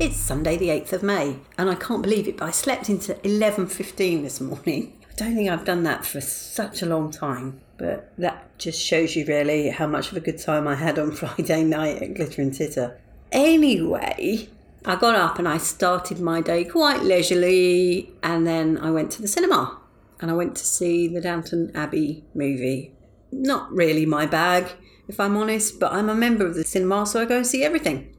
It's Sunday the 8th of May and I can't believe it but I slept into 11:15 this morning. I don't think I've done that for such a long time, but that just shows you really how much of a good time I had on Friday night at Glitter and Titter. Anyway, I got up and I started my day quite leisurely and then I went to the cinema and I went to see the Downton Abbey movie. Not really my bag, if I'm honest, but I'm a member of the cinema so I go and see everything.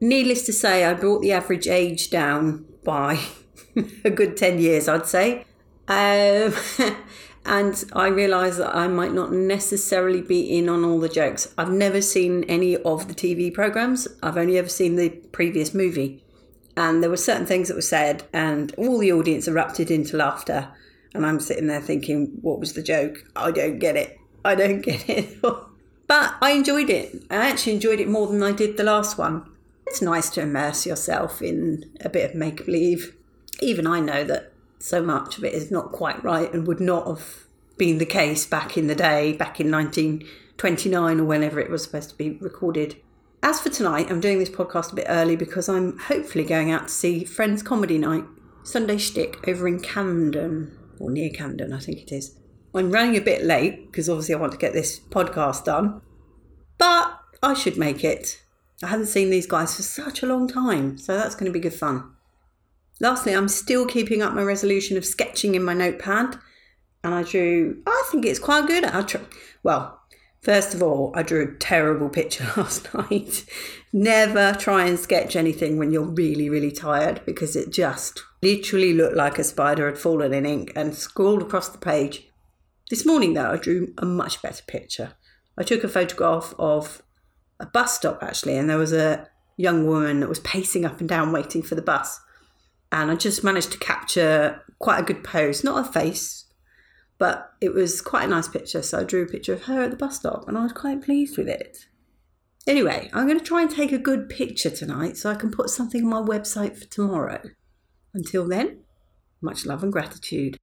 Needless to say, I brought the average age down by a good 10 years, I'd say. Um, and I realised that I might not necessarily be in on all the jokes. I've never seen any of the TV programmes, I've only ever seen the previous movie. And there were certain things that were said, and all the audience erupted into laughter. And I'm sitting there thinking, what was the joke? I don't get it. I don't get it. but I enjoyed it. I actually enjoyed it more than I did the last one. It's nice to immerse yourself in a bit of make believe. Even I know that so much of it is not quite right and would not have been the case back in the day, back in 1929 or whenever it was supposed to be recorded. As for tonight, I'm doing this podcast a bit early because I'm hopefully going out to see Friends Comedy Night, Sunday Shtick, over in Camden, or near Camden, I think it is. I'm running a bit late because obviously I want to get this podcast done, but I should make it. I haven't seen these guys for such a long time, so that's going to be good fun. Lastly, I'm still keeping up my resolution of sketching in my notepad, and I drew. I think it's quite good. I tr- well, first of all, I drew a terrible picture last night. Never try and sketch anything when you're really, really tired because it just literally looked like a spider had fallen in ink and scrawled across the page. This morning, though, I drew a much better picture. I took a photograph of a bus stop actually, and there was a young woman that was pacing up and down waiting for the bus. And I just managed to capture quite a good pose, not a face, but it was quite a nice picture. So I drew a picture of her at the bus stop and I was quite pleased with it. Anyway, I'm going to try and take a good picture tonight so I can put something on my website for tomorrow. Until then, much love and gratitude.